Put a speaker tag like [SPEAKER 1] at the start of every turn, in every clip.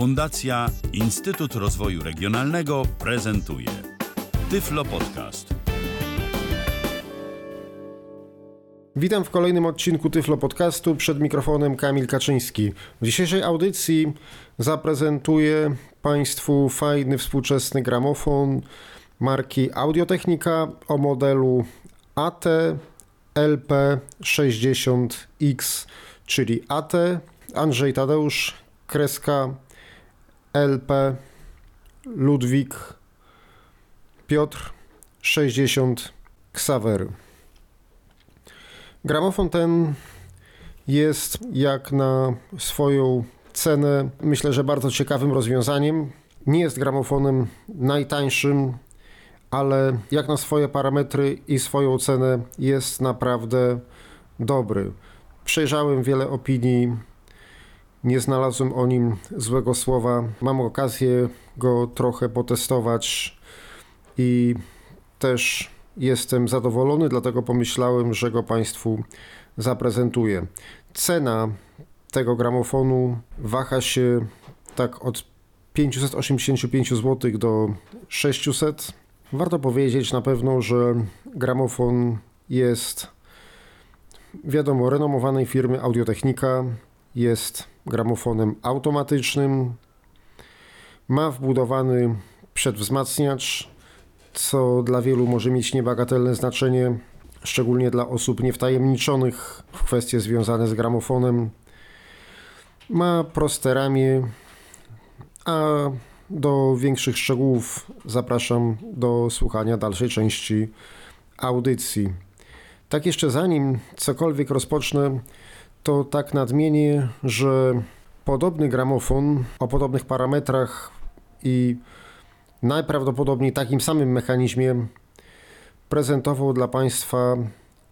[SPEAKER 1] Fundacja Instytut Rozwoju Regionalnego prezentuje Tyflo Podcast.
[SPEAKER 2] Witam w kolejnym odcinku Tyflo Podcastu. Przed mikrofonem Kamil Kaczyński. W dzisiejszej audycji zaprezentuję Państwu fajny, współczesny gramofon marki Audiotechnika o modelu AT LP60X, czyli AT Andrzej Tadeusz, kreska LP Ludwik Piotr 60 Ksawery. Gramofon ten jest jak na swoją cenę, myślę, że bardzo ciekawym rozwiązaniem. Nie jest gramofonem najtańszym, ale jak na swoje parametry i swoją cenę jest naprawdę dobry. Przejrzałem wiele opinii, nie znalazłem o nim złego słowa. Mam okazję go trochę potestować i też jestem zadowolony, dlatego pomyślałem, że go Państwu zaprezentuję. Cena tego gramofonu waha się tak od 585 zł do 600. Warto powiedzieć na pewno, że gramofon jest wiadomo renomowanej firmy Audiotechnika, jest gramofonem automatycznym, ma wbudowany przedwzmacniacz, co dla wielu może mieć niebagatelne znaczenie, szczególnie dla osób niewtajemniczonych w kwestie związane z gramofonem. Ma proste ramię, a do większych szczegółów zapraszam do słuchania dalszej części audycji. Tak jeszcze zanim cokolwiek rozpocznę, to tak nadmienię, że podobny gramofon o podobnych parametrach i najprawdopodobniej takim samym mechanizmie prezentował dla Państwa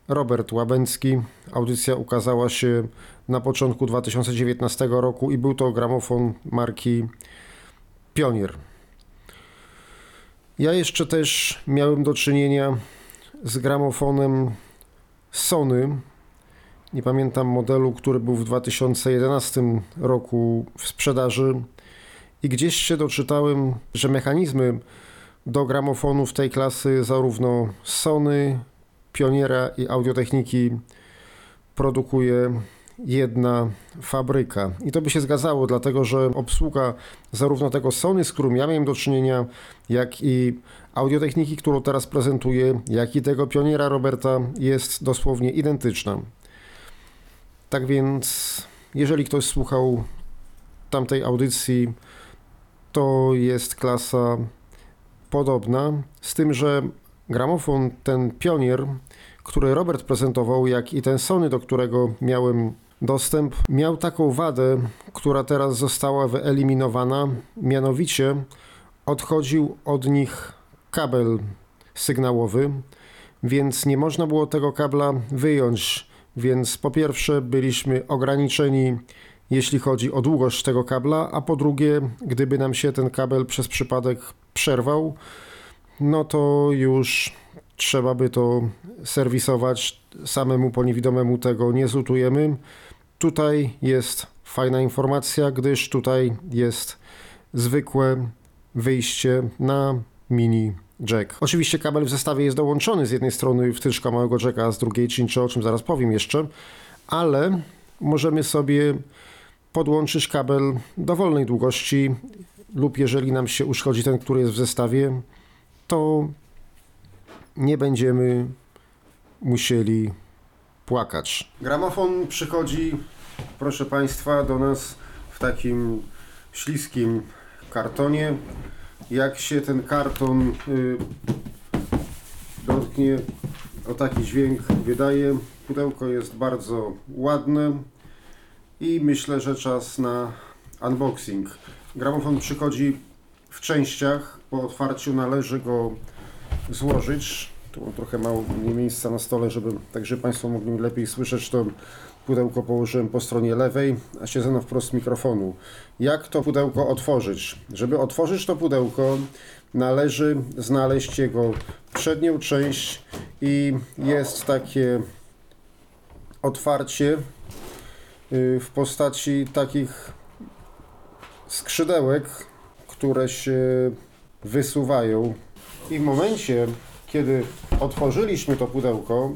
[SPEAKER 2] Robert Łabęcki. Audycja ukazała się na początku 2019 roku i był to gramofon marki Pionier. Ja jeszcze też miałem do czynienia z gramofonem Sony. Nie pamiętam modelu, który był w 2011 roku w sprzedaży. I gdzieś się doczytałem, że mechanizmy do gramofonów tej klasy zarówno Sony, Pioniera i Audiotechniki produkuje jedna fabryka. I to by się zgadzało, dlatego że obsługa zarówno tego Sony, z którym ja miałem do czynienia, jak i audiotechniki, którą teraz prezentuję, jak i tego pioniera Roberta jest dosłownie identyczna. Tak więc, jeżeli ktoś słuchał tamtej audycji, to jest klasa podobna, z tym, że gramofon ten pionier, który Robert prezentował, jak i ten Sony, do którego miałem dostęp, miał taką wadę, która teraz została wyeliminowana, mianowicie odchodził od nich kabel sygnałowy, więc nie można było tego kabla wyjąć. Więc po pierwsze byliśmy ograniczeni jeśli chodzi o długość tego kabla, a po drugie, gdyby nam się ten kabel przez przypadek przerwał, no to już trzeba by to serwisować. Samemu po niewidomemu tego nie zlutujemy. Tutaj jest fajna informacja, gdyż tutaj jest zwykłe wyjście na mini jack. Oczywiście kabel w zestawie jest dołączony z jednej strony wtyczka małego jacka, a z drugiej czynczy, o czym zaraz powiem jeszcze, ale możemy sobie podłączyć kabel dowolnej długości lub jeżeli nam się uszkodzi ten, który jest w zestawie, to nie będziemy musieli płakać. Gramofon przychodzi, proszę Państwa, do nas w takim śliskim kartonie. Jak się ten karton y, dotknie, o taki dźwięk wydaje. Pudełko jest bardzo ładne i myślę, że czas na unboxing. Gramofon przychodzi w częściach. Po otwarciu należy go złożyć. Tu mam trochę mało miejsca na stole, żeby także Państwo mogli lepiej słyszeć, to pudełko położyłem po stronie lewej, a siedzę wprost mikrofonu. Jak to pudełko otworzyć? Żeby otworzyć to pudełko, należy znaleźć jego przednią część i jest takie otwarcie y, w postaci takich skrzydełek, które się wysuwają. I w momencie, kiedy otworzyliśmy to pudełko,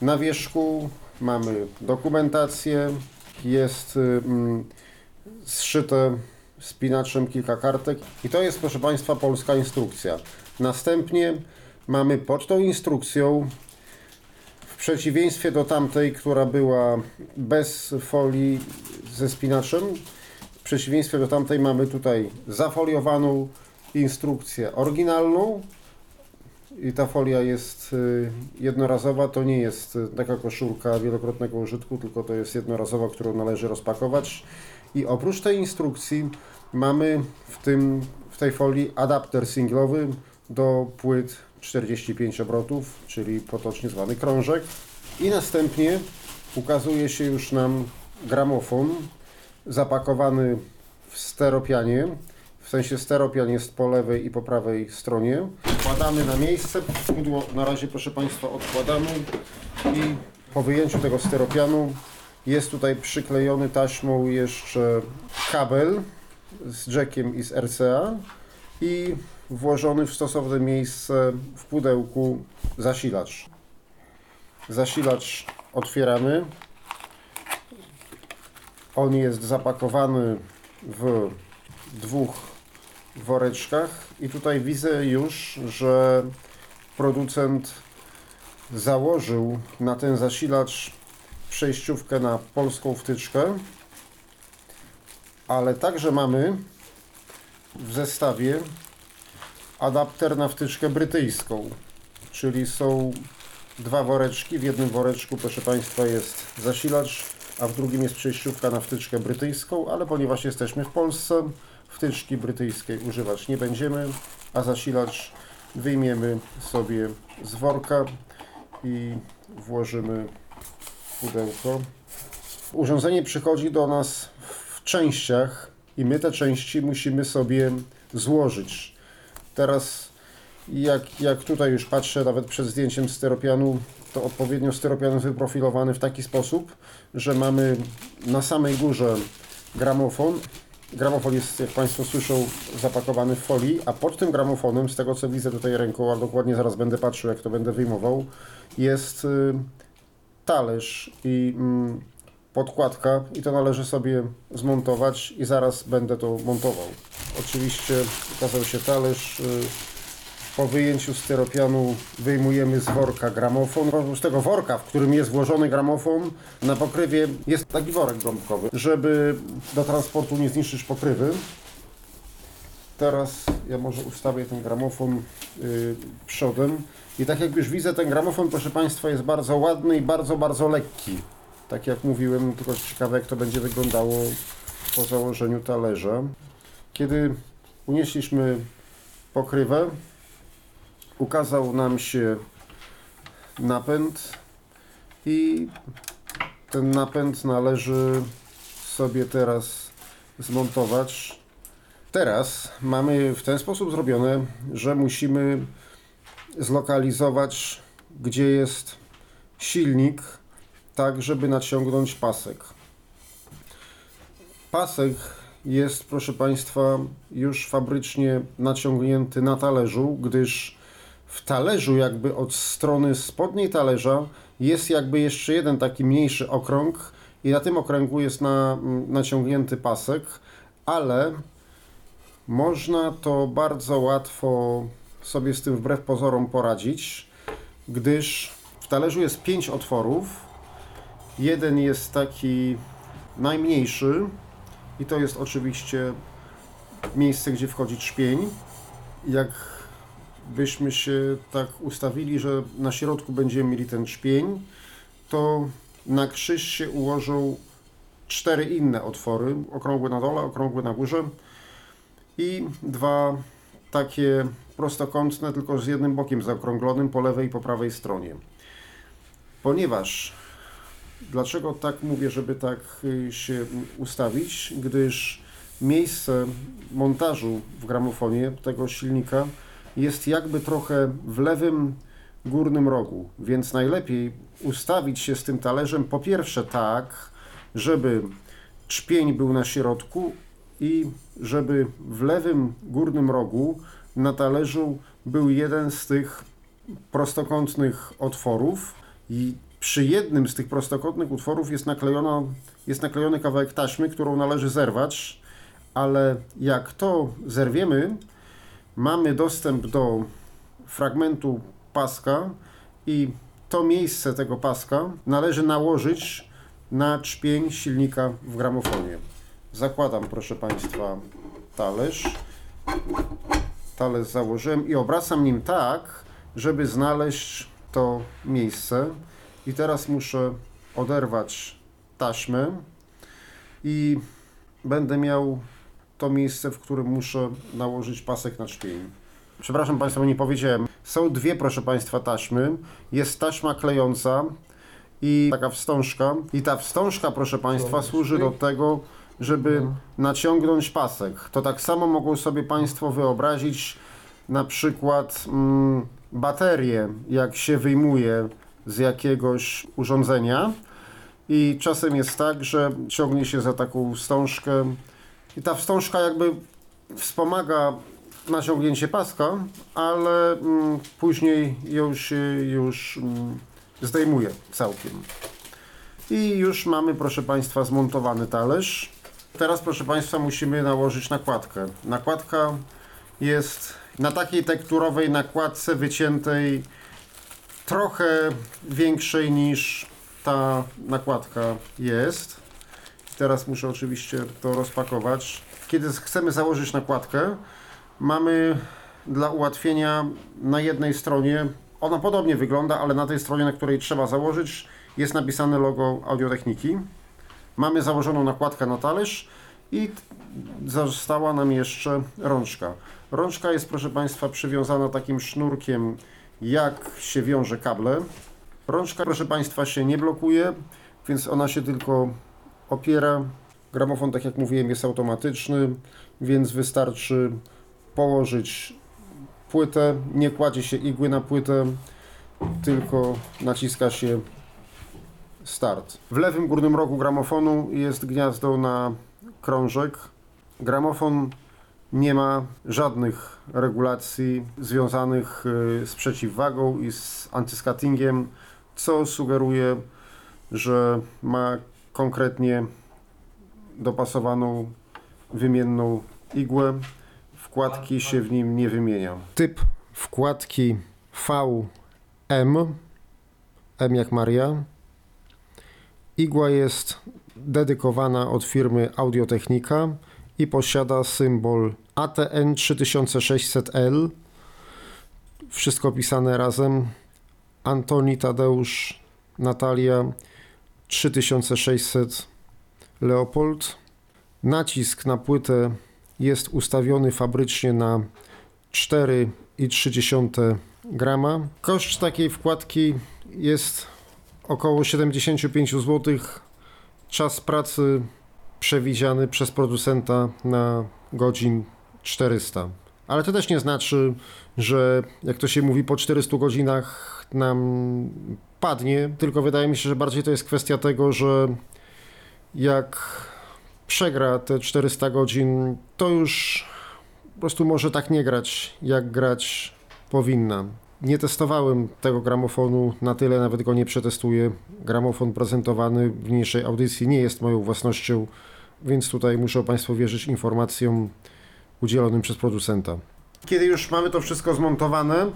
[SPEAKER 2] na wierzchu mamy dokumentację, jest mm, zszyte spinaczem kilka kartek i to jest proszę Państwa polska instrukcja. Następnie mamy pod tą instrukcją w przeciwieństwie do tamtej, która była bez folii ze spinaczem, w przeciwieństwie do tamtej mamy tutaj zafoliowaną instrukcję oryginalną i ta folia jest y, jednorazowa, to nie jest y, taka koszulka wielokrotnego użytku, tylko to jest jednorazowa, którą należy rozpakować. I oprócz tej instrukcji mamy w, tym, w tej folii adapter singlowy do płyt 45 obrotów, czyli potocznie zwany krążek. I następnie ukazuje się już nam gramofon zapakowany w steropianie. W sensie steropian jest po lewej i po prawej stronie. Wkładamy na miejsce. Pudło na razie, proszę Państwa, odkładamy i po wyjęciu tego steropianu jest tutaj przyklejony taśmą jeszcze kabel z jackiem i z RCA i włożony w stosowne miejsce w pudełku zasilacz. Zasilacz otwieramy. On jest zapakowany w dwóch woreczkach. I tutaj widzę już, że producent założył na ten zasilacz przejściówkę na polską wtyczkę, ale także mamy w zestawie adapter na wtyczkę brytyjską, czyli są dwa woreczki. W jednym woreczku, proszę Państwa, jest zasilacz, a w drugim jest przejściówka na wtyczkę brytyjską, ale ponieważ jesteśmy w Polsce, wtyczki brytyjskiej używać nie będziemy, a zasilacz wyjmiemy sobie z worka i włożymy pudełko. Urządzenie przychodzi do nas w częściach i my te części musimy sobie złożyć. Teraz jak, jak tutaj już patrzę nawet przed zdjęciem steropianu, to odpowiednio steropian wyprofilowany w taki sposób, że mamy na samej górze gramofon. Gramofon jest, jak Państwo słyszą, zapakowany w folii, a pod tym gramofonem, z tego co widzę tutaj ręką, a dokładnie zaraz będę patrzył, jak to będę wyjmował, jest y, talerz i mm, podkładka i to należy sobie zmontować i zaraz będę to montował. Oczywiście ukazał się talerz. y, Po wyjęciu steropianu wyjmujemy z worka gramofon. Z tego worka, w którym jest włożony gramofon, na pokrywie jest taki worek gąbkowy, żeby do transportu nie zniszczyć pokrywy. Teraz ja może ustawię ten gramofon y, przodem. I tak jak już widzę, ten gramofon, proszę Państwa, jest bardzo ładny i bardzo, bardzo lekki. Tak jak mówiłem, tylko ciekawe jak to będzie wyglądało po założeniu talerza. Kiedy unieśliśmy pokrywę, ukazał nam się napęd i ten napęd należy sobie teraz zmontować. Teraz mamy w ten sposób zrobione, że musimy zlokalizować, gdzie jest silnik, tak żeby naciągnąć pasek. Pasek jest, proszę Państwa, już fabrycznie naciągnięty na talerzu, gdyż w talerzu, jakby od strony spodniej talerza, jest jakby jeszcze jeden taki mniejszy okrąg, i na tym okręgu jest na, naciągnięty pasek, ale można to bardzo łatwo sobie z tym wbrew pozorom poradzić, gdyż w talerzu jest pięć otworów. Jeden jest taki najmniejszy i to jest oczywiście miejsce, gdzie wchodzi trzpień. Jak byśmy się tak ustawili, że na środku będziemy mieli ten trzpień, to na krzyż się ułożą cztery inne otwory, okrągłe na dole, okrągłe na górze i dwa takie prostokątne, tylko z jednym bokiem zaokrąglonym po lewej i po prawej stronie. Ponieważ, dlaczego tak mówię, żeby tak y, się ustawić? Gdyż miejsce montażu w gramofonie tego silnika jest jakby trochę w lewym górnym rogu, więc najlepiej ustawić się z tym talerzem. Po pierwsze tak, żeby trzpień był na środku, i żeby w lewym górnym rogu na talerzu był jeden z tych prostokątnych otworów i przy jednym z tych prostokątnych utworów jest, naklejona, jest naklejony kawałek taśmy, którą należy zerwać, ale jak to zerwiemy, mamy dostęp do fragmentu paska i to miejsce tego paska należy nałożyć na czpień silnika w gramofonie. Zakładam, proszę Państwa, talerz. Talerz założyłem i obracam nim tak, żeby znaleźć to miejsce. I teraz muszę oderwać taśmę i będę miał to miejsce, w którym muszę nałożyć pasek na czpień. Przepraszam Państwa, nie powiedziałem. Są dwie, proszę Państwa, taśmy. Jest taśma klejąca i taka wstążka. I ta wstążka, proszę Państwa, służy do tego, żeby naciągnąć pasek. To tak samo mogą sobie Państwo wyobrazić na przykład mm, baterię, jak się wyjmuje z jakiegoś urządzenia. I czasem jest tak, że ciągnie się za taką wstążkę i ta wstążka jakby wspomaga naciągnięcie paska, ale mm, później ją się już mm, zdejmuje całkiem. I już mamy, proszę Państwa, zmontowany talerz. Teraz, proszę Państwa, musimy nałożyć nakładkę. Nakładka jest na takiej tekturowej nakładce wyciętej trochę większej niż ta nakładka jest. Teraz muszę oczywiście to rozpakować. Kiedy chcemy założyć nakładkę, mamy dla ułatwienia na jednej stronie, ona podobnie wygląda, ale na tej stronie, na której trzeba założyć, jest napisane logo audiotechniki. Mamy założoną nakładkę na talerz i została nam jeszcze rączka. Rączka jest, proszę Państwa, przywiązana takim sznurkiem, jak się wiąże kable. Rączka, proszę Państwa, się nie blokuje, więc ona się tylko opiera. Gramofon, tak jak mówiłem, jest automatyczny, więc wystarczy położyć płytę, nie kładzie się igły na płytę, tylko naciska się start. W lewym górnym rogu gramofonu jest gniazdo na krążek. Gramofon nie ma żadnych regulacji związanych y, z przeciwwagą i z antyskattingiem, co sugeruje, że ma konkretnie dopasowaną wymienną igłę. Wkładki się w nim nie wymienia. Typ wkładki VM, M jak Maria. Igła jest dedykowana od firmy Audiotechnika i posiada symbol ATN 3600L. Wszystko pisane razem. Antoni Tadeusz Natalia 3600 Leopold. Nacisk na płytę jest ustawiony fabrycznie na 4,3 grama. Koszt takiej wkładki jest około 75 zł. Czas pracy przewidziany przez producenta na godzin 400. Ale to też nie znaczy, że jak to się mówi, po 400 godzinach nam padnie, tylko wydaje mi się, że bardziej to jest kwestia tego, że jak przegra te 400 godzin, to już po prostu może tak nie grać, jak grać powinna. Nie testowałem tego gramofonu na tyle, nawet go nie przetestuję. Gramofon prezentowany w niniejszej audycji nie jest moją własnością, więc tutaj muszę Państwu wierzyć informacjom udzielonym przez producenta. Kiedy już mamy to wszystko zmontowane,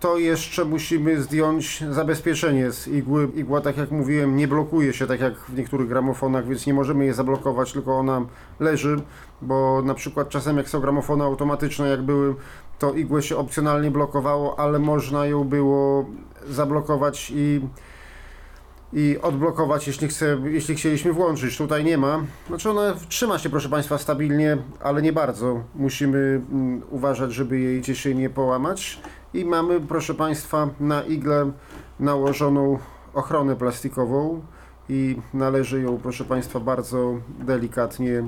[SPEAKER 2] to jeszcze musimy zdjąć zabezpieczenie z igły. Igła, tak jak mówiłem, nie blokuje się tak jak w niektórych gramofonach, więc nie możemy jej zablokować, tylko ona leży, bo na przykład czasem jak są gramofony automatyczne, jak były, to igłę się opcjonalnie blokowało, ale można ją było zablokować i i odblokować, jeśli, chce, jeśli chcieliśmy włączyć. Tutaj nie ma. Znaczy ona trzyma się, proszę Państwa, stabilnie, ale nie bardzo. Musimy mm, uważać, żeby jej się nie połamać. I mamy, proszę Państwa, na iglę nałożoną ochronę plastikową i należy ją, proszę Państwa, bardzo delikatnie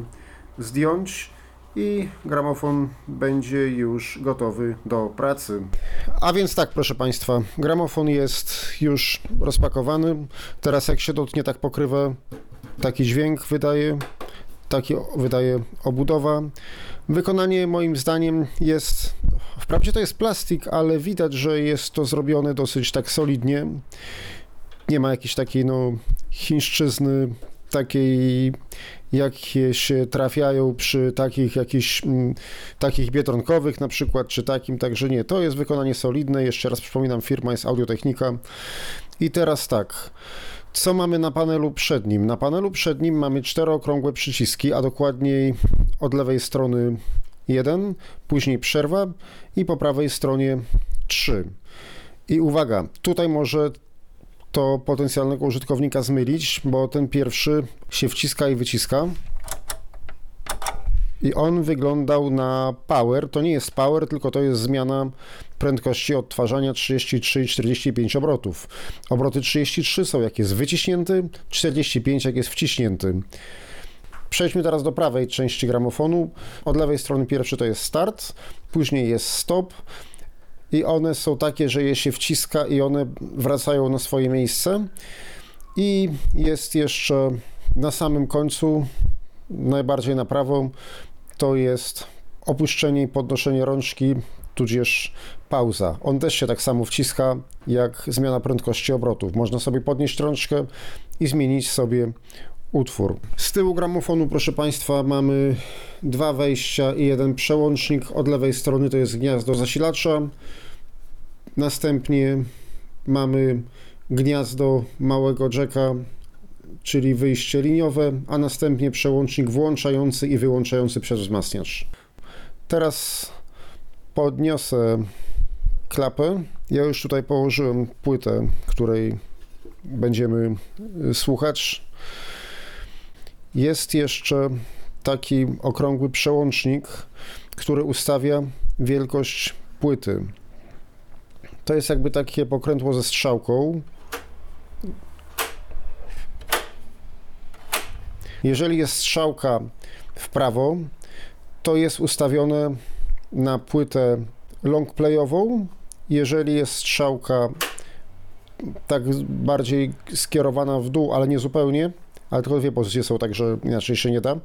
[SPEAKER 2] zdjąć i gramofon będzie już gotowy do pracy. A więc tak, proszę Państwa, gramofon jest już rozpakowany. Teraz jak się dotknie tak pokrywa, taki dźwięk wydaje. Takie wydaje obudowa. Wykonanie moim zdaniem jest, wprawdzie to jest plastik, ale widać, że jest to zrobione dosyć tak solidnie. Nie ma jakiejś takiej no chińszczyzny, takiej jakie się trafiają przy takich jakichś m, takich biedronkowych na przykład, czy takim, także nie, to jest wykonanie solidne, jeszcze raz przypominam, firma jest Audiotechnika i teraz tak, co mamy na panelu przednim? Na panelu przednim mamy cztery okrągłe przyciski, a dokładniej od lewej strony jeden, później przerwa i po prawej stronie trzy. I uwaga, tutaj może to potencjalnego użytkownika zmylić, bo ten pierwszy się wciska i wyciska. I on wyglądał na power. To nie jest power, tylko to jest zmiana prędkości odtwarzania 33 i 45 obrotów. Obroty 33 są jak jest wyciśnięty, 45 jak jest wciśnięty. Przejdźmy teraz do prawej części gramofonu. Od lewej strony pierwszy to jest start, później jest stop i one są takie, że je się wciska i one wracają na swoje miejsce. I jest jeszcze na samym końcu, najbardziej na prawo, to jest opuszczenie i podnoszenie rączki, tudzież pauza. On też się tak samo wciska jak zmiana prędkości obrotów. Można sobie podnieść rączkę i zmienić sobie utwór. Z tyłu gramofonu, proszę Państwa, mamy dwa wejścia i jeden przełącznik. Od lewej strony to jest gniazdo zasilacza. Następnie mamy gniazdo małego jacka, czyli wyjście liniowe, a następnie przełącznik włączający i wyłączający przez wzmacniacz. Teraz podniosę klapę. Ja już tutaj położyłem płytę, której będziemy słuchać. Jest jeszcze taki okrągły przełącznik, który ustawia wielkość płyty. To jest jakby takie pokrętło ze strzałką. Jeżeli jest strzałka w prawo, to jest ustawione na płytę longplayową. Jeżeli jest strzałka tak bardziej skierowana w dół, ale nie zupełnie, ale tylko dwie pozycje są, także inaczej się nie da,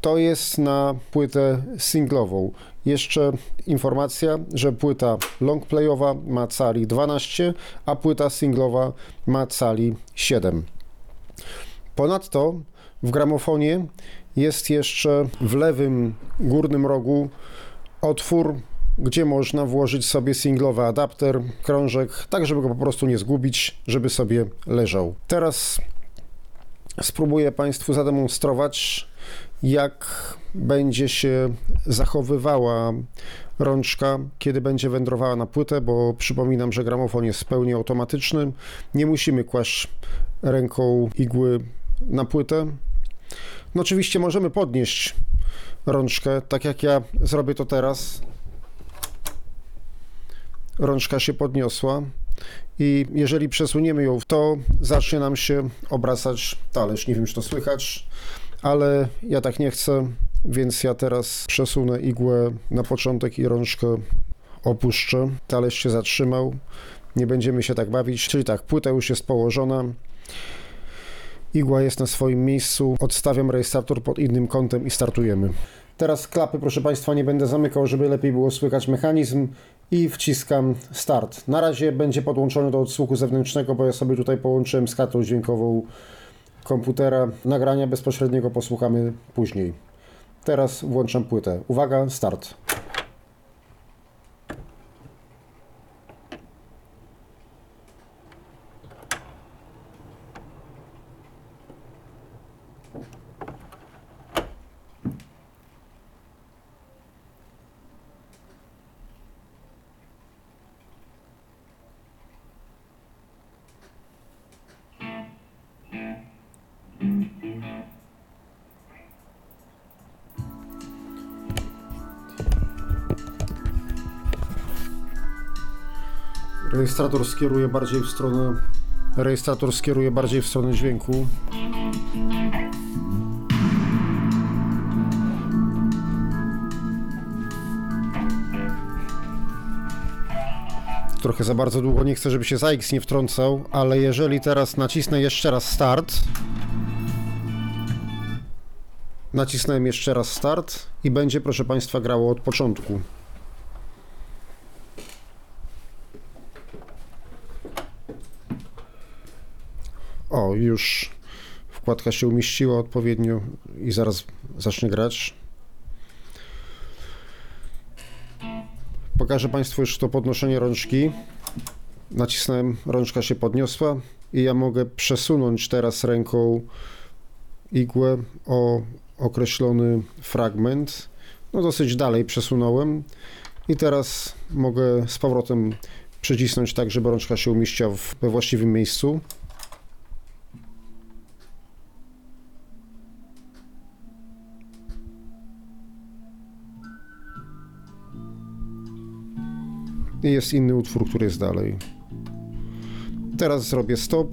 [SPEAKER 2] to jest na płytę singlową. Jeszcze informacja, że płyta longplayowa ma cali 12, a płyta singlowa ma cali 7. Ponadto w gramofonie jest jeszcze w lewym górnym rogu otwór, gdzie można włożyć sobie singlowy adapter, krążek, tak żeby go po prostu nie zgubić, żeby sobie leżał. Teraz spróbuję Państwu zademonstrować, jak będzie się zachowywała rączka, kiedy będzie wędrowała na płytę, bo przypominam, że gramofon jest pełni automatyczny. Nie musimy kłaść ręką igły na płytę. No oczywiście możemy podnieść rączkę, tak jak ja zrobię to teraz. Rączka się podniosła i jeżeli przesuniemy ją, to zacznie nam się obracać talerz. Nie wiem, czy to słychać, ale ja tak nie chcę, więc ja teraz przesunę igłę na początek i rączkę opuszczę. Talerz się zatrzymał, nie będziemy się tak bawić, czyli tak, płyta już jest położona. Igła jest na swoim miejscu, odstawiam rejestrator pod innym kątem i startujemy. Teraz klapy, proszę Państwa, nie będę zamykał, żeby lepiej było słychać mechanizm i wciskam start. Na razie będzie podłączony do odsłuchu zewnętrznego, bo ja sobie tutaj połączyłem z kartą dźwiękową komputera. Nagrania bezpośredniego posłuchamy później. Teraz włączam płytę. Uwaga, start. Rejestrator skieruje bardziej w stronę rejestrator skieruje bardziej w stronę dźwięku. Trochę za bardzo długo nie chcę, żeby się ZX nie wtrącał, ale jeżeli teraz nacisnę jeszcze raz start, Nacisnąłem jeszcze raz start i będzie, proszę Państwa, grało od początku. O, już wkładka się umieściła odpowiednio i zaraz zacznie grać. Pokażę Państwu już to podnoszenie rączki. Nacisnąłem, rączka się podniosła i ja mogę przesunąć teraz ręką igłę o określony fragment. No dosyć dalej przesunąłem i teraz mogę z powrotem przycisnąć tak, żeby rączka się umieściła we właściwym miejscu. I jest inny utwór, który jest dalej. Teraz zrobię stop.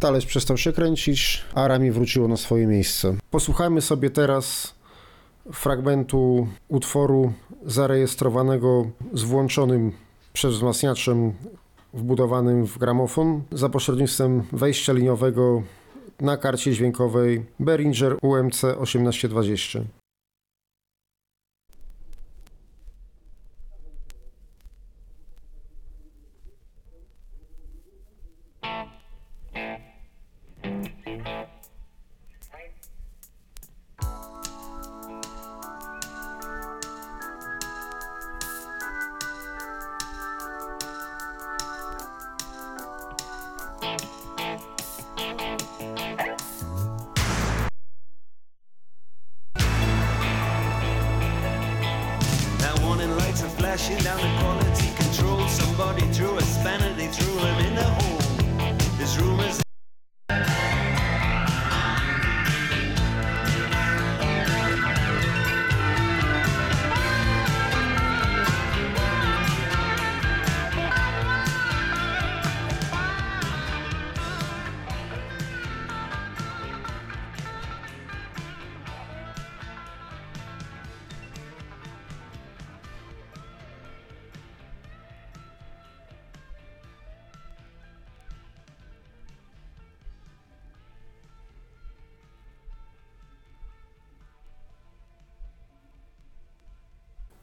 [SPEAKER 2] Talerz przestał się kręcić, a ramię wróciło na swoje miejsce. Posłuchajmy sobie teraz fragmentu utworu zarejestrowanego z włączonym przez wzmacniaczem wbudowanym w gramofon za pośrednictwem wejścia liniowego na karcie dźwiękowej Behringer UMC 1820.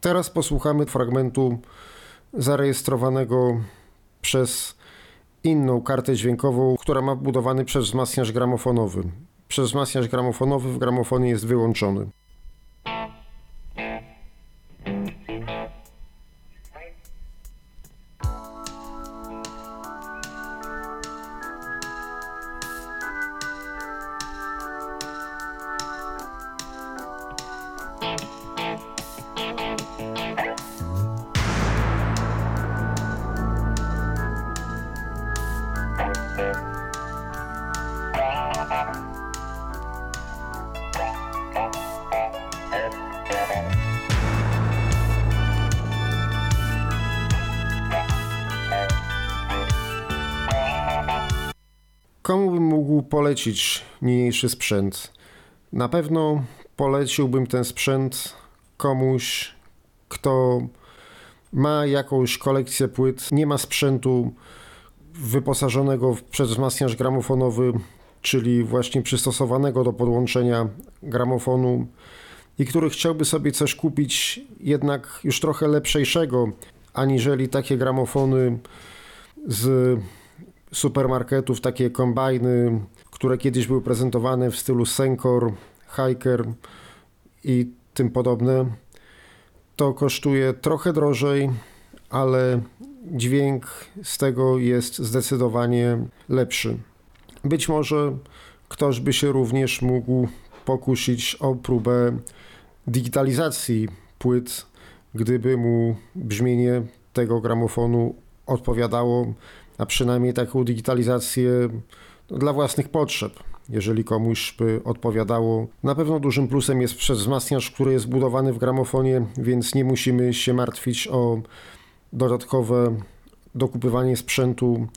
[SPEAKER 2] Teraz posłuchamy fragmentu zarejestrowanego przez inną kartę dźwiękową, która ma budowany przez wzmacniacz gramofonowy. Przez wzmacniacz gramofonowy w gramofonie jest wyłączony. Polecić niniejszy sprzęt? Na pewno poleciłbym ten sprzęt komuś, kto ma jakąś kolekcję płyt, nie ma sprzętu wyposażonego przez wzmacniacz gramofonowy, czyli właśnie przystosowanego do podłączenia gramofonu i który chciałby sobie coś kupić jednak już trochę lepszejszego, aniżeli takie gramofony z supermarketów, takie kombajny, które kiedyś były prezentowane w stylu Senkor, Hiker i tym podobne. To kosztuje trochę drożej, ale dźwięk z tego jest zdecydowanie lepszy. Być może ktoś by się również mógł pokusić o próbę digitalizacji płyt, gdyby mu brzmienie tego gramofonu odpowiadało, a przynajmniej taką digitalizację dla własnych potrzeb. Jeżeli komuś by odpowiadało, na pewno dużym plusem jest wzmacniacz, który jest budowany w gramofonie, więc nie musimy się martwić o dodatkowe dokupywanie sprzętu,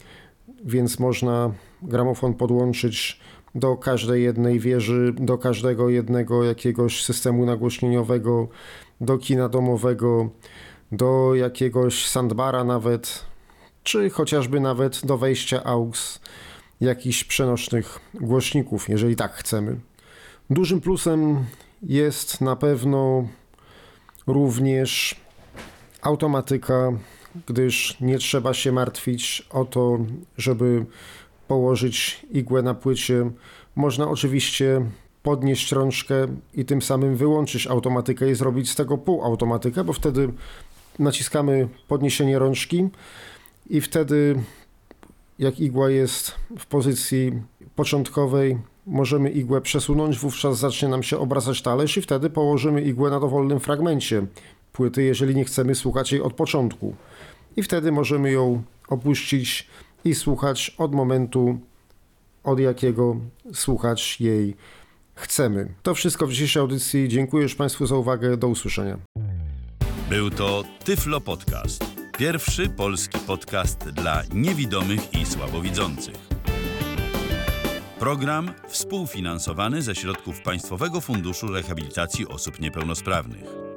[SPEAKER 2] więc można gramofon podłączyć do każdej jednej wieży, do każdego jednego jakiegoś systemu nagłośnieniowego, do kina domowego, do jakiegoś sandbara nawet, czy chociażby nawet do wejścia AUX jakichś przenośnych głośników, jeżeli tak chcemy. Dużym plusem jest na pewno również automatyka, gdyż nie trzeba się martwić o to, żeby położyć igłę na płycie. Można oczywiście podnieść rączkę i tym samym wyłączyć automatykę i zrobić z tego półautomatykę, bo wtedy naciskamy podniesienie rączki i wtedy jak igła jest w pozycji początkowej, możemy igłę przesunąć, wówczas zacznie nam się obracać talerz i wtedy położymy igłę na dowolnym fragmencie płyty, jeżeli nie chcemy słuchać jej od początku. I wtedy możemy ją opuścić i słuchać od momentu, od jakiego słuchać jej chcemy. To wszystko w dzisiejszej audycji. Dziękuję już Państwu za uwagę. Do usłyszenia.
[SPEAKER 1] Był to Tyflo Podcast. Pierwszy polski podcast dla niewidomych i słabowidzących. Program współfinansowany ze środków Państwowego Funduszu Rehabilitacji Osób Niepełnosprawnych.